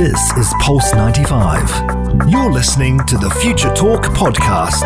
This is Pulse 95. You're listening to the Future Talk podcast.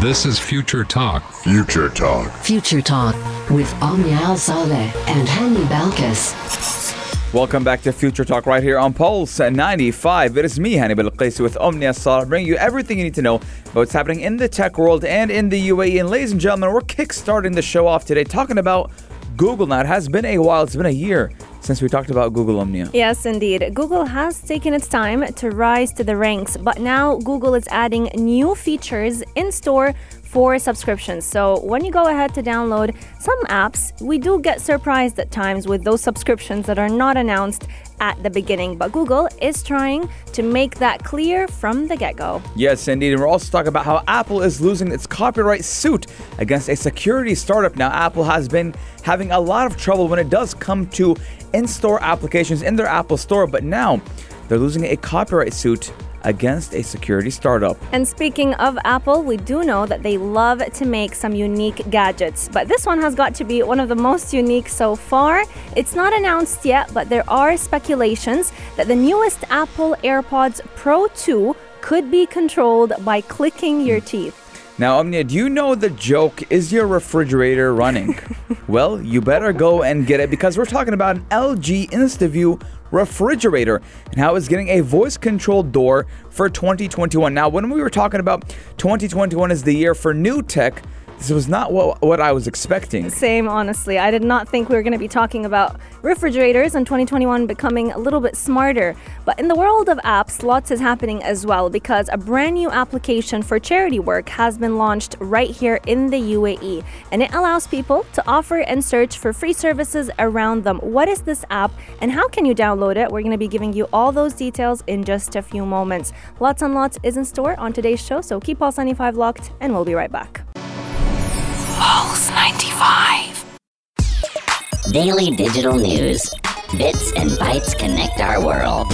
This is Future Talk. Future Talk. Future Talk with Omnia Al Saleh and Hani Balkis. Welcome back to Future Talk right here on Pulse 95. It is me, Hani Balkis, with Omnia Saleh, bringing you everything you need to know about what's happening in the tech world and in the UAE. And ladies and gentlemen, we're kickstarting the show off today talking about Google now. It has been a while, it's been a year since we talked about Google Omnia. Yes, indeed. Google has taken its time to rise to the ranks, but now Google is adding new features in store for subscriptions. So when you go ahead to download some apps, we do get surprised at times with those subscriptions that are not announced at the beginning. But Google is trying to make that clear from the get go. Yes, indeed. And we're also talking about how Apple is losing its copyright suit against a security startup. Now, Apple has been having a lot of trouble when it does come to in store applications in their Apple Store, but now they're losing a copyright suit against a security startup. And speaking of Apple, we do know that they love to make some unique gadgets, but this one has got to be one of the most unique so far. It's not announced yet, but there are speculations that the newest Apple AirPods Pro 2 could be controlled by clicking your teeth. Now, Omnia, do you know the joke? Is your refrigerator running? well, you better go and get it because we're talking about an LG InstaView refrigerator and how it's getting a voice controlled door for 2021. Now, when we were talking about 2021 is the year for new tech, this was not what, what I was expecting. Same, honestly. I did not think we were going to be talking about refrigerators and 2021 becoming a little bit smarter. But in the world of apps, lots is happening as well because a brand new application for charity work has been launched right here in the UAE. And it allows people to offer and search for free services around them. What is this app and how can you download it? We're going to be giving you all those details in just a few moments. Lots and lots is in store on today's show, so keep Pulse 95 locked and we'll be right back. 95. Daily digital news. Bits and bytes connect our world.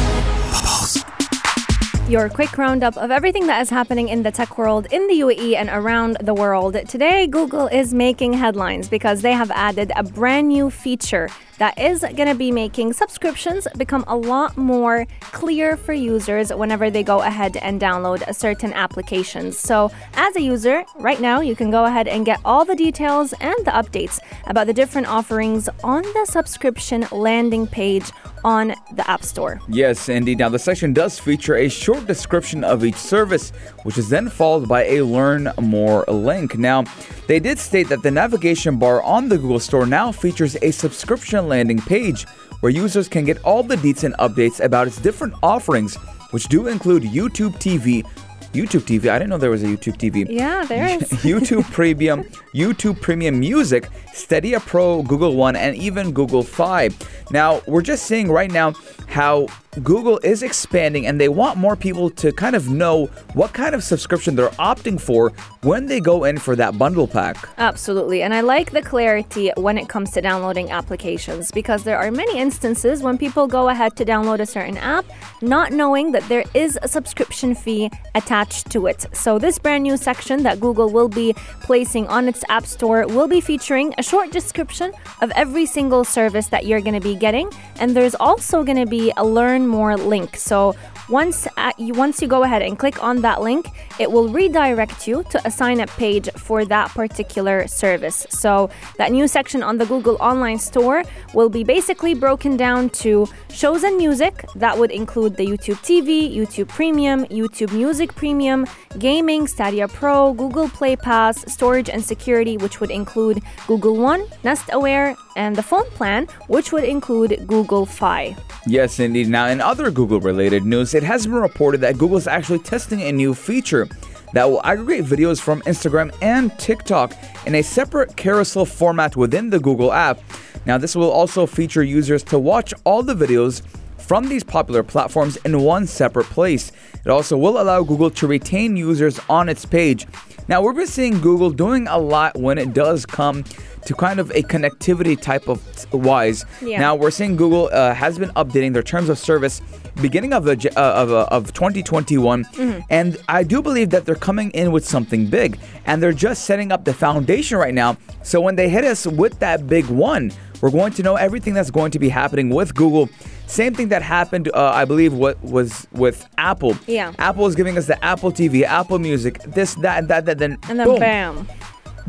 Your quick roundup of everything that is happening in the tech world in the UAE and around the world. Today, Google is making headlines because they have added a brand new feature that is going to be making subscriptions become a lot more clear for users whenever they go ahead and download certain applications. So, as a user, right now you can go ahead and get all the details and the updates about the different offerings on the subscription landing page on the App Store. Yes, indeed. Now, the section does feature a short description of each service, which is then followed by a Learn More link. Now, they did state that the navigation bar on the Google Store now features a subscription landing page where users can get all the deets and updates about its different offerings, which do include YouTube TV, YouTube TV. I didn't know there was a YouTube TV. Yeah, there is. YouTube Premium, YouTube Premium Music, Stadia Pro, Google One, and even Google Fi. Now, we're just seeing right now how Google is expanding and they want more people to kind of know what kind of subscription they're opting for when they go in for that bundle pack. Absolutely. And I like the clarity when it comes to downloading applications because there are many instances when people go ahead to download a certain app not knowing that there is a subscription fee attached to it. So, this brand new section that Google will be placing on its App Store will be featuring a short description of every single service that you're going to be getting. And there's also going to be a learn more link. So, once uh, you, once you go ahead and click on that link, it will redirect you to a sign up page for that particular service. So, that new section on the Google Online Store will be basically broken down to shows and music that would include the YouTube TV, YouTube Premium, YouTube Music Premium, gaming, Stadia Pro, Google Play Pass, storage and security, which would include Google One, Nest Aware, and the phone plan, which would include Google Fi. Yes, indeed. Now, in other Google related news, it has been reported that Google is actually testing a new feature that will aggregate videos from Instagram and TikTok in a separate carousel format within the Google app. Now, this will also feature users to watch all the videos from these popular platforms in one separate place. It also will allow Google to retain users on its page. Now, we've been seeing Google doing a lot when it does come to kind of a connectivity type of wise. Yeah. Now, we're seeing Google uh, has been updating their terms of service beginning of the uh, of, uh, of 2021 and I do believe that they're coming in with something big and they're just setting up the foundation right now so when they hit us with that big one we're going to know everything that's going to be happening with Google Same thing that happened, uh, I believe, what was with Apple. Yeah. Apple is giving us the Apple TV, Apple Music, this, that, and that, that. Then And then boom, bam.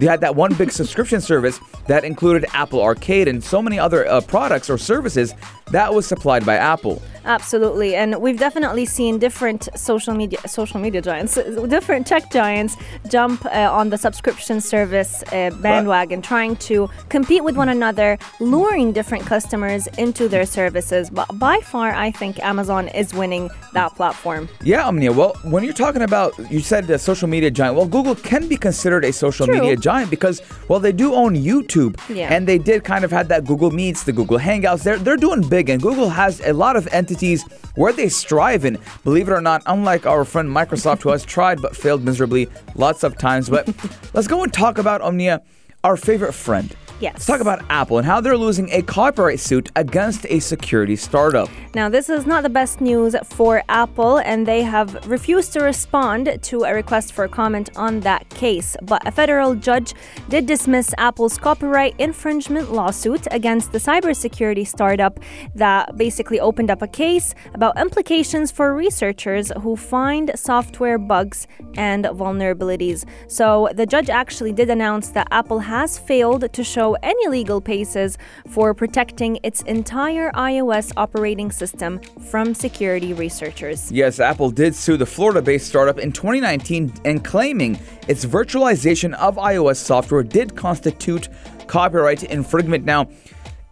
They had that one big subscription service that included Apple Arcade and so many other uh, products or services that was supplied by Apple. Absolutely, and we've definitely seen different social media social media giants, different tech giants jump uh, on the subscription service uh, bandwagon, trying to compete with one another, luring different customers into their services. But by far, I think Amazon is winning that platform. Yeah, Omnia. Well, when you're talking about, you said a social media giant. Well, Google can be considered a social True. media giant because, well, they do own YouTube, Yeah. and they did kind of have that Google Meets, the Google Hangouts. They're they're doing big, and Google has a lot of entities where they strive in. Believe it or not, unlike our friend Microsoft, who has tried but failed miserably lots of times. But let's go and talk about Omnia, our favorite friend. Yes. Let's talk about Apple and how they're losing a copyright suit against a security startup. Now, this is not the best news for Apple, and they have refused to respond to a request for comment on that case. But a federal judge did dismiss Apple's copyright infringement lawsuit against the cybersecurity startup that basically opened up a case about implications for researchers who find software bugs and vulnerabilities. So, the judge actually did announce that Apple has failed to show any legal cases for protecting its entire iOS operating system from security researchers. Yes, Apple did sue the Florida based startup in 2019 and claiming its virtualization of iOS software did constitute copyright infringement. Now,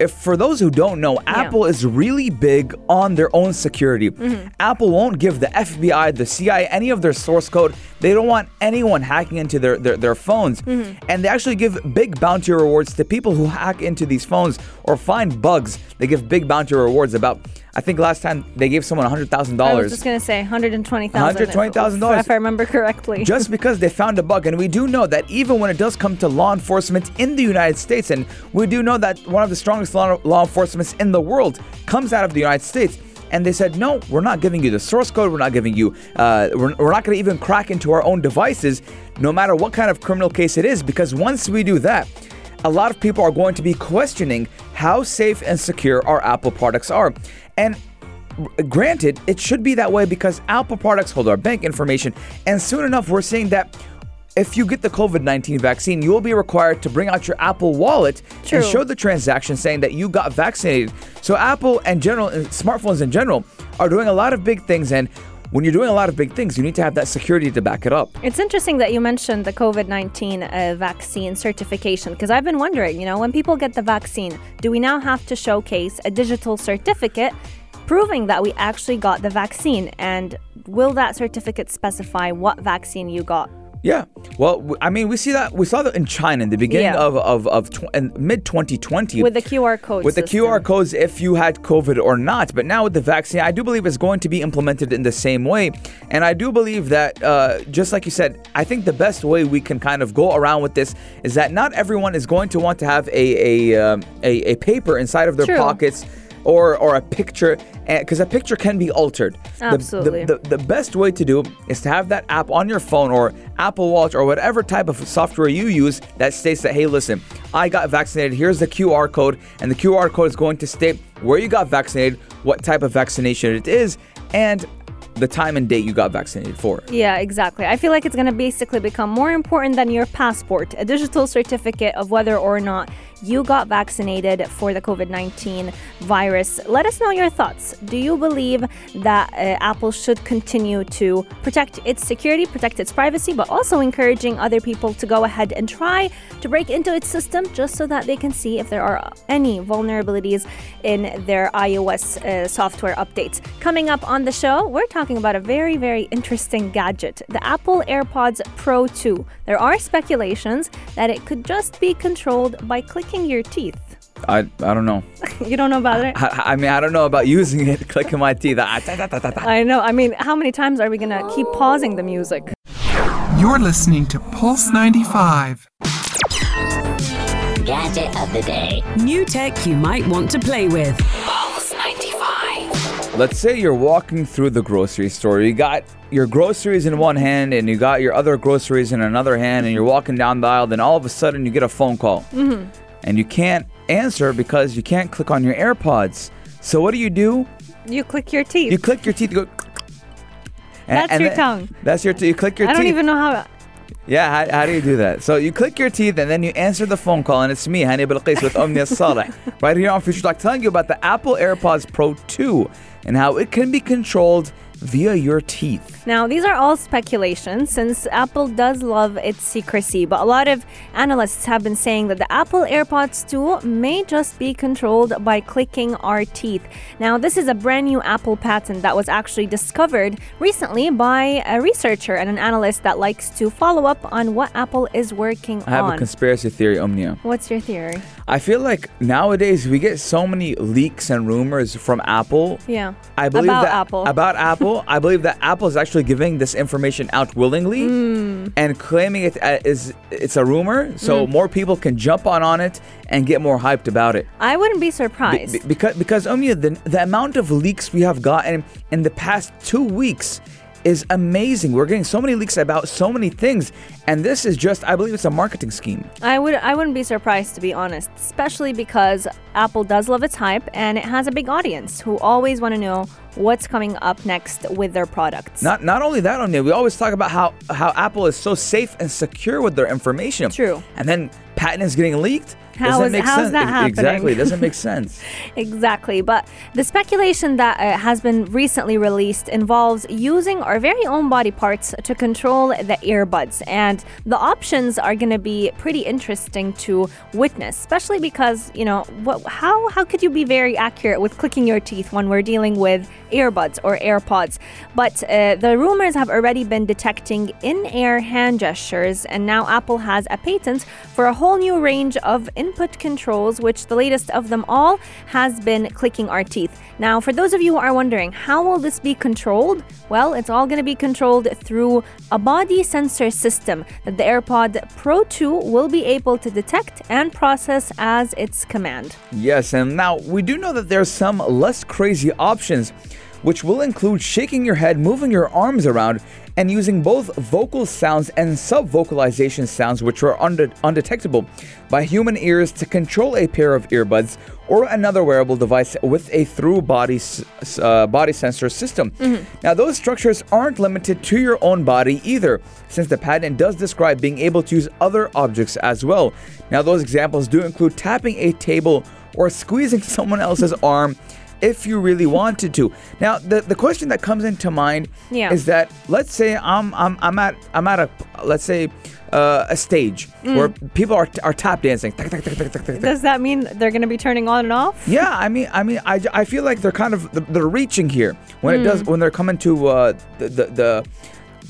if for those who don't know, Apple is really big on their own security. Mm-hmm. Apple won't give the FBI, the CIA, any of their source code. They don't want anyone hacking into their, their, their phones. Mm-hmm. And they actually give big bounty rewards to people who hack into these phones or find bugs. They give big bounty rewards about I think last time they gave someone $100,000 I was just going to say $120,000. $120,000. If I remember correctly. just because they found a bug. And we do know that even when it does come to law enforcement in the United States, and we do know that one of the strongest law, law enforcements in the world comes out of the United States. And they said, no, we're not giving you the source code. We're not giving you, uh, we're, we're not going to even crack into our own devices, no matter what kind of criminal case it is. Because once we do that, a lot of people are going to be questioning how safe and secure our Apple products are. And granted, it should be that way because Apple products hold our bank information, and soon enough, we're seeing that. If you get the COVID 19 vaccine, you will be required to bring out your Apple wallet True. and show the transaction saying that you got vaccinated. So, Apple and general, and smartphones in general, are doing a lot of big things. And when you're doing a lot of big things, you need to have that security to back it up. It's interesting that you mentioned the COVID 19 uh, vaccine certification because I've been wondering, you know, when people get the vaccine, do we now have to showcase a digital certificate proving that we actually got the vaccine? And will that certificate specify what vaccine you got? Yeah. Well, I mean, we see that we saw that in China in the beginning Yeah. of of, of tw- mid 2020 With the QR code. with the. QR codes if you had COVID or not. But now with the vaccine, I do believe it's going to be implemented in the same way. And I do believe that, uh, just like you said, I think the best way we can kind of go around with this is that not everyone is going to want to have a a um, a, a paper inside of their True. pockets. Or, or a picture, eh, because a picture can be altered. The- the- Absolutely. the, the best way to do is to have that app on your phone or Apple Watch or whatever type of software you use that states that, hey, listen, I got vaccinated. Here's the QR code, and the QR code is going to state where you got vaccinated, what type of vaccination it is, and the time and date you got vaccinated for. Yeah, exactly. I feel like it's going to basically become more important than your passport, a digital certificate of whether or not you got vaccinated for the COVID 19 virus. Let us know your thoughts. Do you believe that uh, Apple should continue to protect its security, protect its privacy, but also encouraging other people to go ahead and try to break into its system just so that they can see if there are any vulnerabilities in their iOS uh, software updates? Coming up on the show, we're talking about a very, very interesting gadget the Apple AirPods Pro 2. There are speculations that it could just be controlled by clicking your teeth. I, I don't know. You don't know about it? I, I mean, I don't know about using it, clicking my teeth. Ah. I know. I mean, how many times are we going to keep pausing the music? You're listening to Pulse 95. Gadget of the day. New tech you might want to play with. Pulse 95. Let's say you're walking through the grocery store. You got your groceries in one hand and you got your other groceries in another hand, and you're walking down the aisle. Then all of a sudden, you get a phone call. And you can't answer because you can't click on your AirPods. So, what do you do? You click your teeth. You click your teeth. You go. And- That's and your then- tongue. That's your. T- you click your teeth. I teeth. don't even know how. Yeah, how, how do you do that? So you click your teeth and then you answer the phone call, and it's me, Hani Bilqis with Omnia Saleh, right here on Future Talk, telling you about the Apple AirPods Pro 2 and how it can be controlled via your teeth. Now, these are all speculations since Apple does love its secrecy, but a lot of analysts have been saying that the Apple AirPods 2 may just be controlled by clicking our teeth. Now, this is a brand new Apple patent that was actually discovered recently by a researcher and an analyst that likes to follow up on what Apple is working on. I have on. a conspiracy theory, Omnia. What's your theory? I feel like nowadays we get so many leaks and rumors from Apple. Yeah. I believe About that Apple. about Apple. I believe that Apple is actually giving this information out willingly Hmm. and claiming it a- it's a rumor, so Hmm. more people can jump on on it and get more hyped about it. I wouldn't be Be- surprised. be- because because Omnia, the the amount of leaks we have gotten in the past two weeks is amazing. We're getting so many leaks about so many things, and this is just I believe it's a marketing scheme. I would I wouldn't be surprised to be honest, especially because Apple does love its hype and it has a big audience who always want to know what's coming up next with their products. Not not only that, Omnia, we always talk about how how Apple is so safe and secure with their information. True. And then patent is getting leaked. How doesn't is- make sense. that happening? Exactly, it doesn't make sense. Exactly, but the speculation that uh, has been recently released involves using our very own body parts to control the earbuds, and the options are going to be pretty interesting to witness, especially because you know what, how how could you be very accurate with clicking your teeth when we're dealing with earbuds or AirPods? But uh, the rumors have already been detecting in-air hand gestures, and now Apple has a patent for a whole new range of input controls, which the latest of them all has been clicking our teeth. Now, for those of you who are wondering, how will this be controlled? Well, it's all going to be controlled through a body sensor system that the AirPod Pro 2 will be able to detect and process as its command. Yes, and now we do know that there's some less crazy options, which will include shaking your head, moving your arms around, and using both vocal sounds and sub vocalization sounds, which are unde- undetectable by human ears, to control a pair of earbuds or another wearable device with a through body uh, body sensor system. Now, those structures aren't limited to your own body either, since the patent does describe being able to use other objects as well. Now, those examples do include tapping a table or squeezing someone else's arm if you really wanted to. Now, the, the question that comes into mind Yeah. is that let's say I'm I'm, I'm at I'm at a let's say uh, a stage where people are, are tap dancing. Does that mean they're going to be turning on and off? Yeah, I mean, I mean, I, I feel like they're kind of they're reaching here when it does when they're coming to uh, the, the the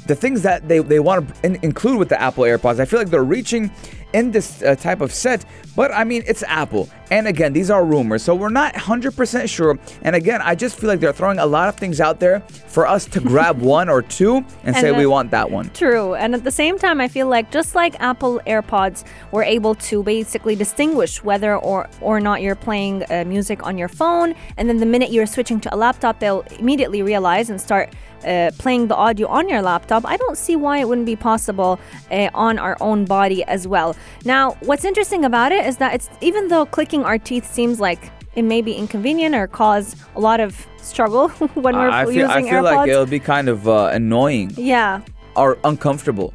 the things that they, they want to in, include with the Apple AirPods. I feel like they're reaching in this uh, type of set, but I mean, it's Apple, and again, these are rumors, so we're not hundred percent sure. And again, I just feel like they're throwing a lot of things out there for us to grab one or two and, And say we want that one. True. And at the same time, I feel like just like Apple AirPods were able to basically distinguish whether or, or not you're playing uh, music on your phone, and then the minute you're switching to a laptop, they'll immediately realize and start uh, playing the audio on your laptop. I don't see why it wouldn't be possible uh, on our own body as well. Now, what's interesting about it is that it's even though clicking our teeth seems like it may be inconvenient or cause a lot of struggle when we're I feel, using I feel AirPods. like it'll be kind of uh, annoying yeah. or uncomfortable.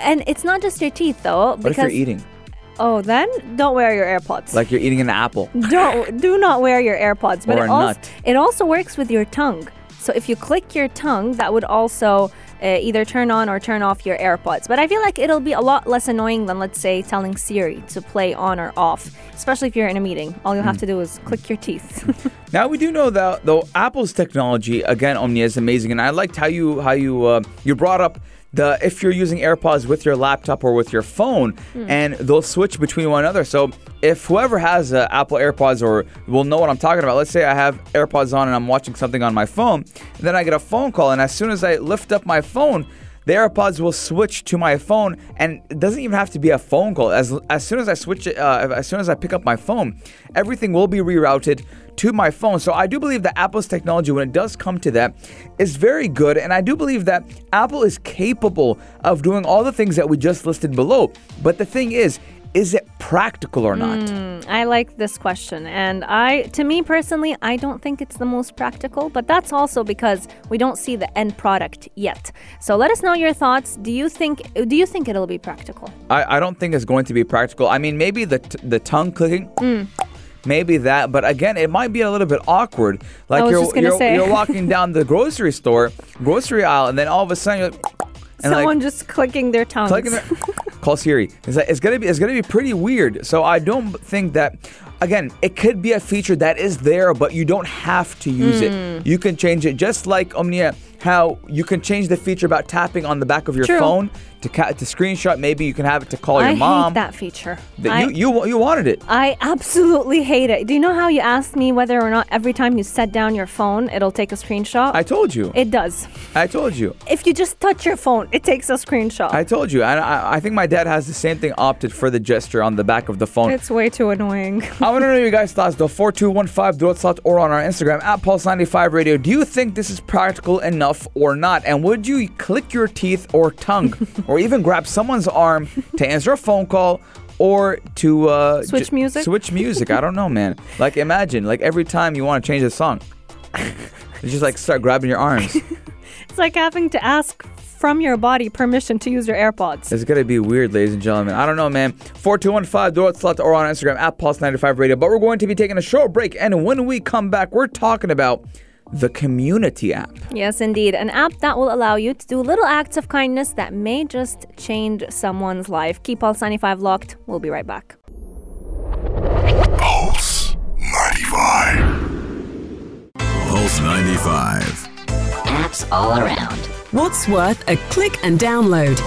And it's not just your teeth though, What if you're eating? oh, then don't wear your AirPods. Like you're eating an apple. don't do not wear your AirPods. But Or it a also nut. it also works with your tongue. So if you click your tongue, that would also uh, either turn on or turn off your AirPods. But I feel like it'll be a lot less annoying than let's say telling Siri to play on or off, especially if you're in a meeting. All you Hmm. have to do is click your teeth. Now we do know that though Apple's technology again, Omnia is amazing, and I liked how you how you uh, you brought up the if you're using AirPods with your laptop or with your phone, and they'll switch between one another. So if whoever has uh, Apple AirPods or will know what I'm talking about, let's say I have AirPods on and I'm watching something on my phone, then I get a phone call, and as soon as I lift up my phone. The AirPods will switch to my phone, and it doesn't even have to be a phone call. As as soon as I switch it, uh, as soon as I pick up my phone, everything will be rerouted to my phone. So I do believe that Apple's technology, when it does come to that, is very good. And I do believe that Apple is capable of doing all the things that we just listed below. But the thing is, is it practical or not? I like this question. And I to me personally, I don't think it's the most practical, but that's also because we don't see the end product yet. So let us know your thoughts. Do you think do you think it'll be practical? I, I don't think it's going to be practical. I mean, maybe the t- the tongue clicking. Mm. Maybe that, but again, it might be a little bit awkward. Like you're you're, you're walking down the grocery store, grocery aisle, and then all of a sudden you're like, and Someone like just clicking their tongues. clicking their, call Siri. It's, like, it's gonna be it's gonna be pretty weird. So I don't think that. Again, it could be a feature that is there, but you don't have to use Hmm. it. You can change it, just like Omnia. How you can change the feature about tapping on the back of your True. phone to ca- to screenshot. Maybe you can have it to call your I mom. hate that feature. That I, you you you wanted it. I absolutely hate it. Do you know how you asked me whether or not every time you set down your phone, it'll take a screenshot? I told you. it does. I told you. If you just touch your phone, it takes a screenshot. I told you. And I, I think my dad has the same thing opted for the gesture on the back of the phone. it's way too annoying. I want to know your guys' thoughts though. 4215 Du or Etisalat or on our Instagram at Pulse95 Radio. Do you think this is practical enough or not? And would you click your teeth or tongue or even grab someone's arm to answer a phone call? Or to uh, Switch j- music? Switch music. I don't know, man. Like imagine, like every time you want to change a song, you just like start grabbing your arms. It's like having to ask from your body permission to use your AirPods. It's gonna be weird, ladies and gentlemen. I don't know, man. 4215 Du or Etisalat or on Instagram at Pulse95 Radio. But we're going to be taking a short break, and when we come back, we're talking about the community app. Yes, indeed. An app that will allow you to do little acts of kindness that may just change someone's life. Keep Pulse 95 locked. We'll be right back. Pulse 95. Pulse 95. Apps all around. What's worth a click and download?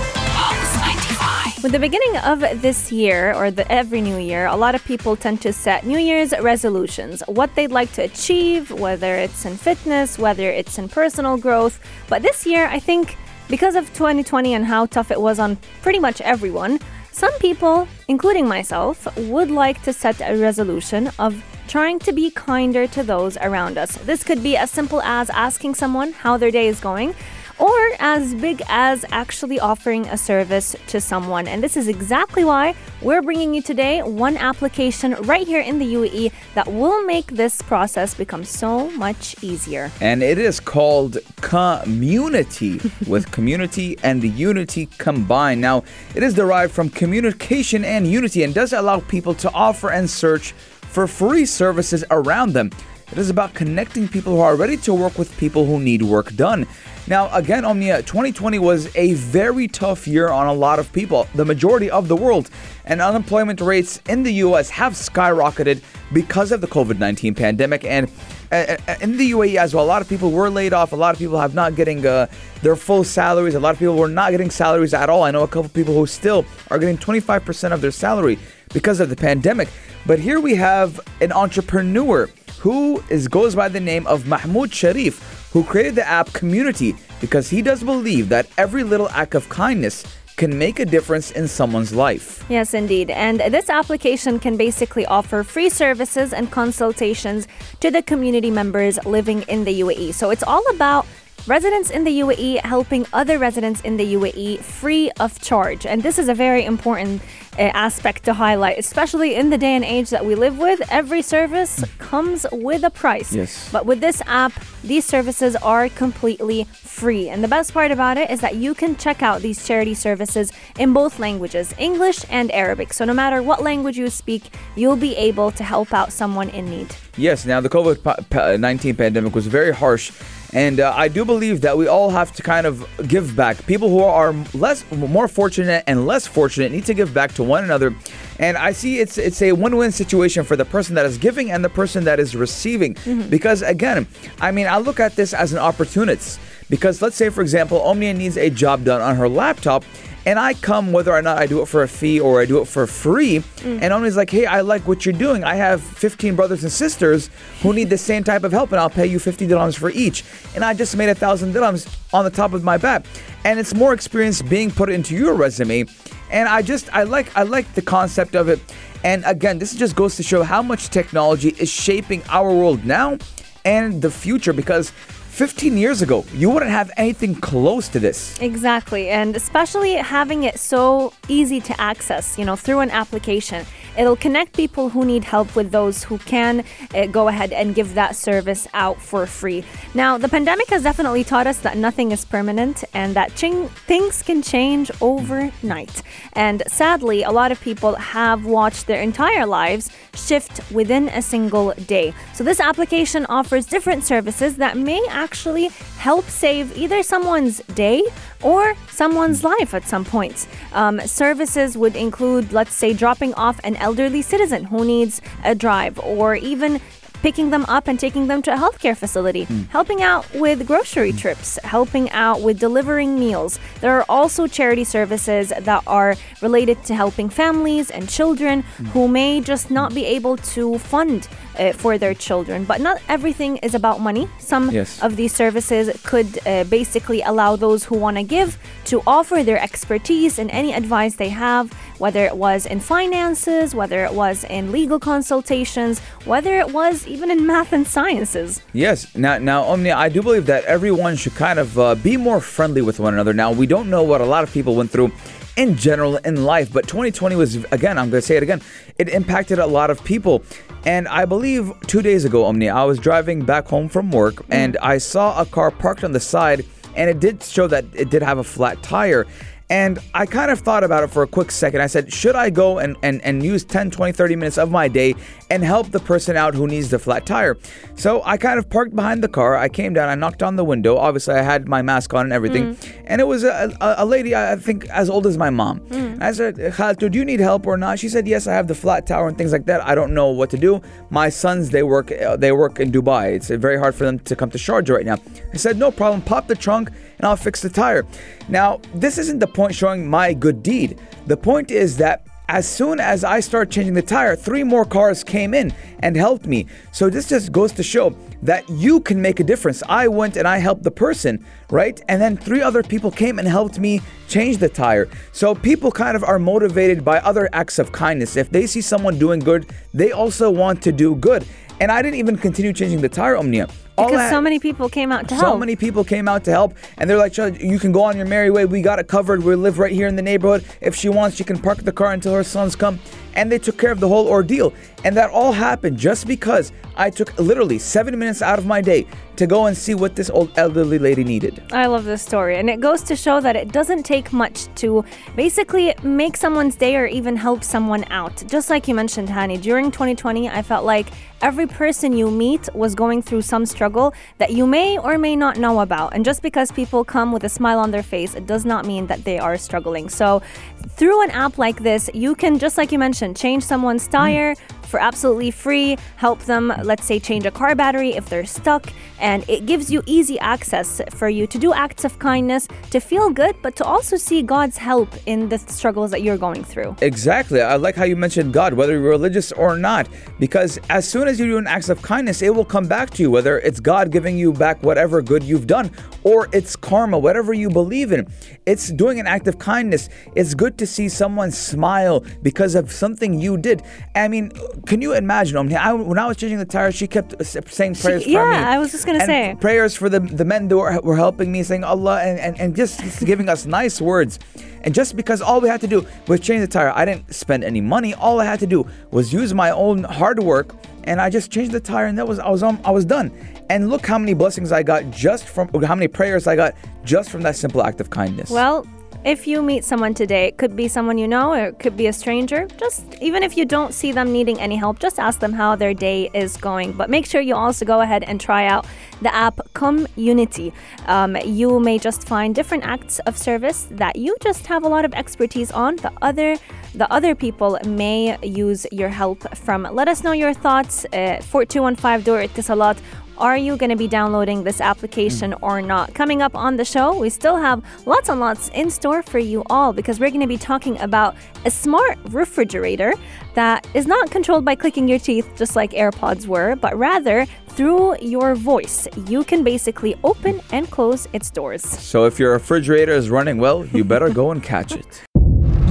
Pulse 95. With the beginning of this year, or the every new year, a lot of people tend to set New Year's resolutions, what they'd like to achieve, whether it's in fitness, whether it's in personal growth. But this year, I think because of 2020 and how tough it was on pretty much everyone, some people, including myself, would like to set a resolution of trying to be kinder to those around us. This could be as simple as asking someone how their day is going or as big as actually offering a service to someone. And this is exactly why we're bringing you today one application right here in the UAE that will make this process become so much easier. And it is called Community, with community and unity combined. Now, it is derived from communication and unity and does allow people to offer and search for free services around them. It is about connecting people who are ready to work with people who need work done. Now, again, Omnia, 2020 was a very tough year on a lot of people, the majority of the world, and unemployment rates in the US have skyrocketed because of the COVID 19 pandemic. And uh, uh, in the UAE as well, a lot of people were laid off. A lot of people have not getting uh, their full salaries. A lot of people were not getting salaries at all. I know a couple people who still are getting 25% of their salary because of the pandemic. But here we have an entrepreneur who is goes by the name of Mahmoud Sharif, who created the app Community because he does believe that every little act of kindness can make a difference in someone's life. Yes, indeed. And this application can basically offer free services and consultations to the community members living in the UAE. So it's all about residents in the UAE helping other residents in the UAE free of charge. And this is a very important aspect to highlight, especially in the day and age that we live with. Every service comes with a price. Yes. But with this app, these services are completely free. And the best part about it is that you can check out these charity services in both languages, English and Arabic. So no matter what language you speak, you'll be able to help out someone in need. Yes, now the COVID pa- 19 pandemic was very harsh. And uh, I do believe that we all have to kind of give back. People who are less, more fortunate and less fortunate need to give back to one another. And I see it's it's a win-win situation for the person that is giving and the person that is receiving. Mm-hmm. Because again, I mean, I look at this as an opportunity. Because let's say, for example, Omnia needs a job done on her laptop, and I come whether or not I do it for a fee or I do it for free. Mm. And Omnia's like, hey, I like what you're doing. I have 15 brothers and sisters who need the same type of help, and I'll pay you 50 dirhams for each. And I just made a thousand dirhams on the top of my bat. And it's more experience being put into your resume. And I just I like I like the concept of it. And again, this just goes to show how much technology is shaping our world now and the future because 15 years ago, you wouldn't have anything close to this. Exactly. And especially having it so easy to access, you know, through an application. It'll connect people who need help with those who can uh, go ahead and give that service out for free. Now, the pandemic has definitely taught us that nothing is permanent and that ching- things can change overnight. And sadly, a lot of people have watched their entire lives shift within a single day. So, this application offers different services that may actually help save either someone's day or someone's life at some point. Um, services would include, let's say, dropping off an elderly citizen who needs a drive, or even picking them up and taking them to a healthcare facility, hmm. helping out with grocery hmm. trips, helping out with delivering meals. There are also charity services that are related to helping families and children hmm. who may just not be able to fund uh, for their children. But not everything is about money. Some Yes. of these services could uh, basically allow those who want to give to offer their expertise and any advice they have, whether it was in finances, whether it was in legal consultations, whether it was even in math and sciences. Yes. Now, now, Omnia, I do believe that everyone should kind of uh, be more friendly with one another. Now, we don't know what a lot of people went through in general in life, but 2020 was, again, I'm going to say it again, it impacted a lot of people. And I believe two days ago, Omnia, I was driving back home from work mm-hmm. and I saw a car parked on the side, and it did show that it did have a flat tire. And I kind of thought about it for a quick second. I said, should I go and, and, and use 10, 20, 30 minutes of my day and help the person out who needs the flat tire? So I kind of parked behind the car. I came down, I knocked on the window. Obviously, I had my mask on and everything. Mm. And it was a, a, a lady, I think, as old as my mom. Mm. I said, Khalto, do you need help or not? She said, yes, I have the flat tire and things like that. I don't know what to do. My sons, they work, they work in Dubai. It's very hard for them to come to Sharjah right now. I said, no problem. Pop the trunk and I'll fix the tire. Now, this isn't the point showing my good deed. The point is that as soon as I start changing the tire, three more cars came in and helped me. So this just goes to show that you can make a difference. I went and I helped the person, right? And then three other people came and helped me change the tire. So people kind of are motivated by other acts of kindness. If they see someone doing good, they also want to do good. And I didn't even continue changing the tire, Omnia. Because had- so many people came out to so help. So many people came out to help, and they're like, "You can go on your merry way. We got it covered. We live right here in the neighborhood. If she wants, she can park the car until her sons come." And they took care of the whole ordeal, and that all happened just because I took literally seven minutes out of my day to go and see what this old elderly lady needed. I love this story, and it goes to show that it doesn't take much to basically make someone's day or even help someone out. Just like you mentioned, Hani, during 2020, I felt like every person you meet was going through some struggle that you may or may not know about. And just because people come with a smile on their face, it does not mean that they are struggling. So, through an app like this, you can, just like you mentioned, change someone's tire for absolutely free, help them, let's say, change a car battery if they're stuck. And it gives you easy access for you to do acts of kindness, to feel good, but to also see God's help in the struggles that you're going through. Exactly. I like how you mentioned God, whether you're religious or not, because as soon as you do an act of kindness, it will come back to you, whether it's God giving you back whatever good you've done or it's karma, whatever you believe in. It's doing an act of kindness. It's good to see someone smile because of something you did. I mean, can you imagine? Omni, I, when I was changing the tires, she kept saying prayers for me. yeah, I was just gonna And say. prayers for the, the men that were, were helping me, saying Allah, and, and, and just giving us nice words. And just because all we had to do was change the tire, I didn't spend any money. All I had to do was use my own hard work, and I just changed the tire, and that was I was on, I was done. And look how many blessings I got just from how many prayers I got just from that simple act of kindness. Well, if you meet someone today, it could be someone you know or it could be a stranger. Just even if you don't see them needing any help, just ask them how their day is going. But make sure you also go ahead and try out the app Community. Um, you may just find different acts of service that you just have a lot of expertise on. The other the other people may use your help from. Let us know your thoughts. Uh, 4215 Du or Etisalat are you going to be downloading this application mm. or not? Coming up on the show, we still have lots and lots in store for you all because we're going to be talking about a smart refrigerator that is not controlled by clicking your teeth just like AirPods were, but rather through your voice. You can basically open and close its doors. so if your refrigerator is running well, you better go and catch it.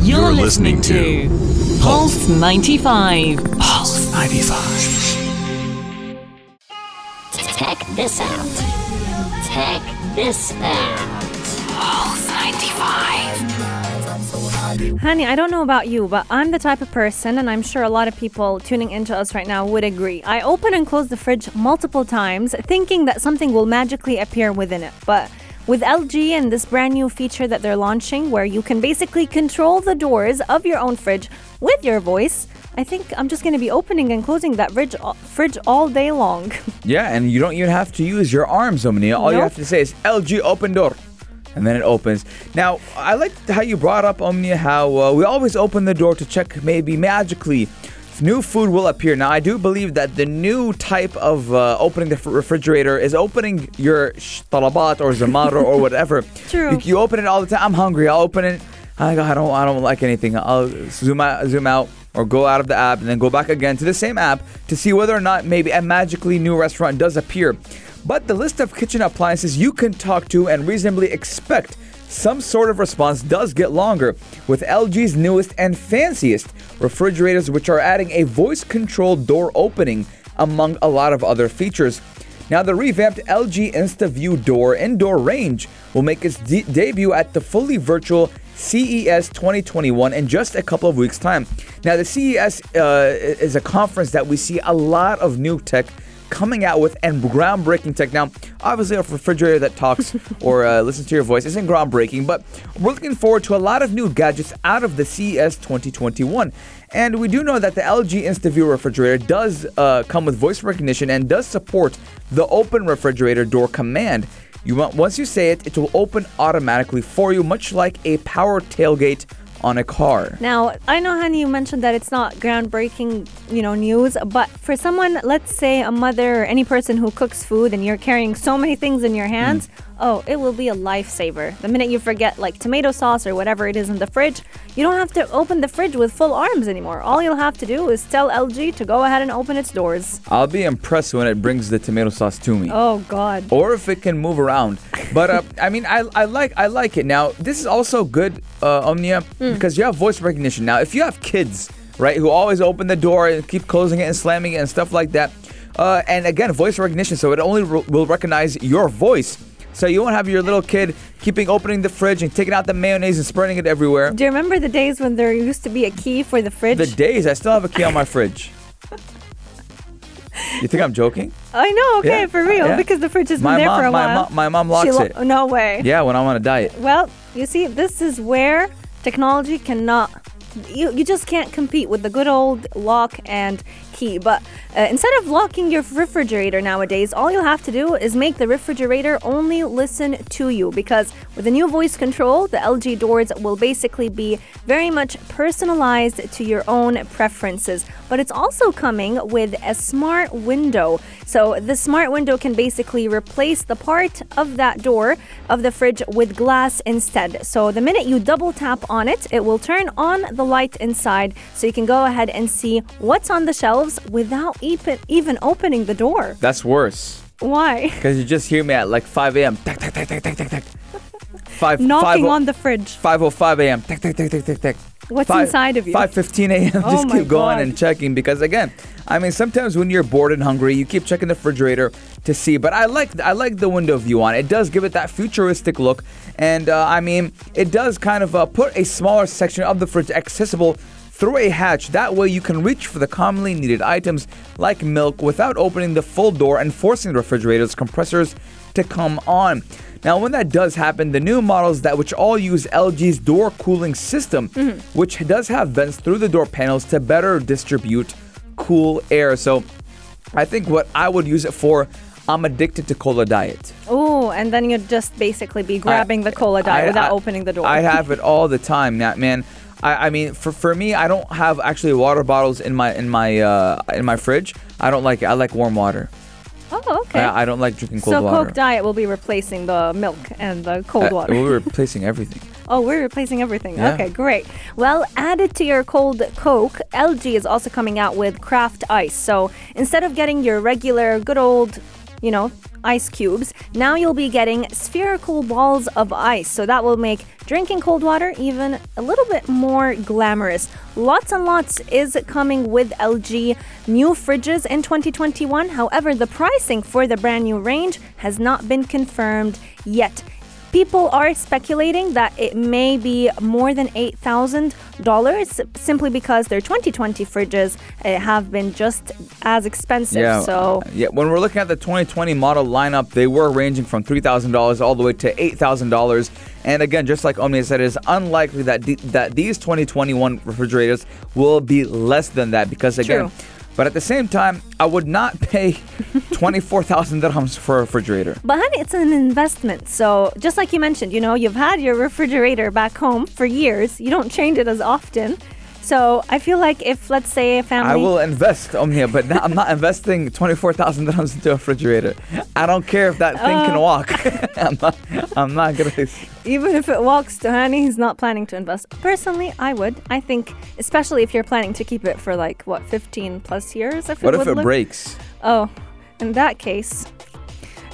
You're, You're listening, listening to Pulse 95. Pulse 95. This out. Check this out. Pulse 95. Hani, I don't know about you, but I'm the type of person, and I'm sure a lot of people tuning into us right now would agree. I open and close the fridge multiple times, thinking that something will magically appear within it. But with LG and this brand new feature that they're launching, where you can basically control the doors of your own fridge with your voice, I think I'm just going to be opening and closing that fridge, fridge all day long. Yeah, and you don't even have to use your arms, Omnia. All you have to say is LG open door. And then it opens. Now, I like how you brought up, Omnia, how uh, we always open the door to check maybe magically if new food will appear. Now, I do believe that the new type of uh, opening the refrigerator is opening your talabat or Zomato or whatever. True. You, you open it all the time. I'm hungry. I'll open it. I, go, I don't. I don't like anything. I'll zoom out, zoom out, or go out of the app and then go back again to the same app to see whether or not maybe a magically new restaurant does appear. But the list of kitchen appliances you can talk to and reasonably expect some sort of response does get longer, with LG's newest and fanciest refrigerators, which are adding a voice controlled door opening among a lot of other features. Now, the revamped LG InstaView Door-in-Door range will make its de- debut at the fully virtual CES 2021 in just a couple of weeks' time. Now, the CES uh, is a conference that we see a lot of new tech coming out with and groundbreaking tech. Now, obviously, a refrigerator that talks or uh, listens to your voice isn't groundbreaking, but we're looking forward to a lot of new gadgets out of the CES 2021. And we do know that the LG InstaView refrigerator does uh, come with voice recognition and does support the open refrigerator door command. You want, once you say it, it will open automatically for you, much like a power tailgate on a car. Now, I know, Hani, you mentioned that it's not groundbreaking, you know, news, but for someone, let's say a mother or any person who cooks food and you're carrying so many things in your hands, oh, it will be a lifesaver. The minute you forget like tomato sauce or whatever it is in the fridge, you don't have to open the fridge with full arms anymore. All you'll have to do is tell LG to go ahead and open its doors. I'll be impressed when it brings the tomato sauce to me. Oh, God. or if it can move around. But uh, I mean, I, I like I like it. Now, this is also good, uh, Omnia, because you have voice recognition. Now, if you have kids, right, who always open the door and keep closing it and slamming it and stuff like that, uh, and again, voice recognition, so it only re- will recognize your voice. So you won't have your little kid keeping opening the fridge and taking out the mayonnaise and spreading it everywhere. Do you remember the days when there used to be a key for the fridge? The days I still have a key on my fridge. You think I'm joking? I know, okay, Yeah, for real, yeah. because the fridge has been there mom, for a my while. mom, my mom locks lo- it. No way. Yeah, when I'm on a diet. Well, you see, this is where technology cannot. You, you just can't compete with the good old lock and key. But uh, instead of locking your refrigerator nowadays, all you'll have to do is make the refrigerator only listen to you. Because with the new voice control, the LG doors will basically be very much personalized to your own preferences. But it's also coming with a smart window. So the smart window can basically replace the part of that door of the fridge with glass instead. So the minute you double tap on it, it will turn on the light inside so you can go ahead and see what's on the shelves without even even opening the door. That's worse. Why? Because you just hear me at like 5 a.m. Tack, tack, tack, tack, tack, tack, tack. Five, Knocking five, on the fridge. 5.05 a.m. Tack, tack, tack, tack, tack, tack. What's inside of you? 5.15 a.m. Oh just keep going God. and checking because again, I mean, sometimes when you're bored and hungry, you keep checking the refrigerator to see. But I like I like the window view on it. It does give it that futuristic look, and uh, I mean, it does kind of uh, put a smaller section of the fridge accessible through a hatch. That way, you can reach for the commonly needed items like milk without opening the full door and forcing the refrigerator's compressors to come on. Now, when that does happen, the new models that which all use LG's door cooling system, mm-hmm. which does have vents through the door panels to better distribute cool air. So, I think what I would use it for, I'm addicted to cola diet. Oh, and then you'd just basically be grabbing the cola diet I- without I- opening the door. I have it all the time, Nat, man. I, I mean, for, for me, I don't have actually water bottles in my in my uh, in my fridge. I don't like it. I like warm water. Oh, okay. I, I don't like drinking cold water. so water. Coke Diet will be replacing the milk and the cold Uh, water. we're replacing everything. Oh, we're replacing everything. Yeah. Okay, great. Well, added to your cold Coke, LG is also coming out with craft ice. So instead of getting your regular good old, you know, ice cubes, now you'll be getting spherical balls of ice. So that will make drinking cold water even a little bit more glamorous. Lots and lots is coming with LG new fridges in 2021. However, the pricing for the brand new range has not been confirmed yet. People are speculating that it may be more than $8,000 simply because their 2020 fridges uh, have been just as expensive. So, yeah, when we're looking at the 2020 model lineup, they were ranging from $3,000 all the way to $8,000. And again, just like Omnia said, it is unlikely that the, that these 2021 refrigerators will be less than that because again, True. But at the same time, I would not pay 24,000 dirhams for a refrigerator. But Hani, it's an investment. So just like you mentioned, you know, you've had your refrigerator back home for years. You don't change it as often. So I feel like if let's say a family I will invest, Omnia, but not, I'm not investing 24,000 dirhams into a refrigerator. I don't care if that thing can Uh. walk. I'm not, I'm not gonna. even if it walks to Hani, he's not planning to invest. Personally, I would. I think especially if you're planning to keep it for like what 15 plus years if What it if it live- breaks? Oh, in that case,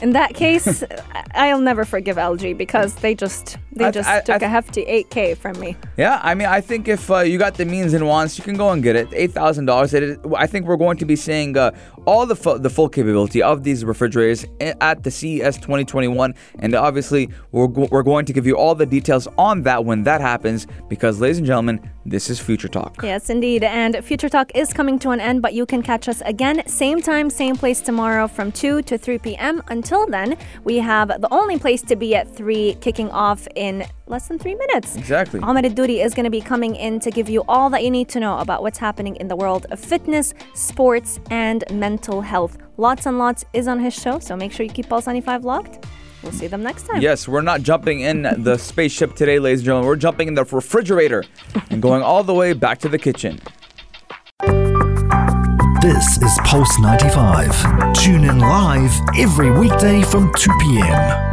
in that case, I'll never forgive LG because they just they I- just I- took I- a hefty 8k from me. Yeah, I mean, I think if uh, you got the means and wants, you can go and get it. Eight thousand dollars. I think we're going to be seeing uh, all the fu- the full capability of these refrigerators at the CES 2021, and obviously we're go- we're going to give you all the details on that when that happens. Because, ladies and gentlemen, this is Future Talk. Yes, indeed. And Future Talk is coming to an end, but you can catch us again, same time, same place tomorrow from 2 to 3 p.m. Until then, we have the only place to be at 3 kicking off in less than three minutes. Exactly. Ahmed Duri is going to be coming in to give you all that you need to know about what's happening in the world of fitness, sports, and mental health. Lots and lots is on his show, so make sure you keep Pulse 95 locked. We'll see them next time. Yes, we're not jumping in the spaceship today, ladies and gentlemen. We're jumping in the refrigerator and going all the way back to the kitchen. This is Pulse 95. Tune in live every weekday from 2 p.m.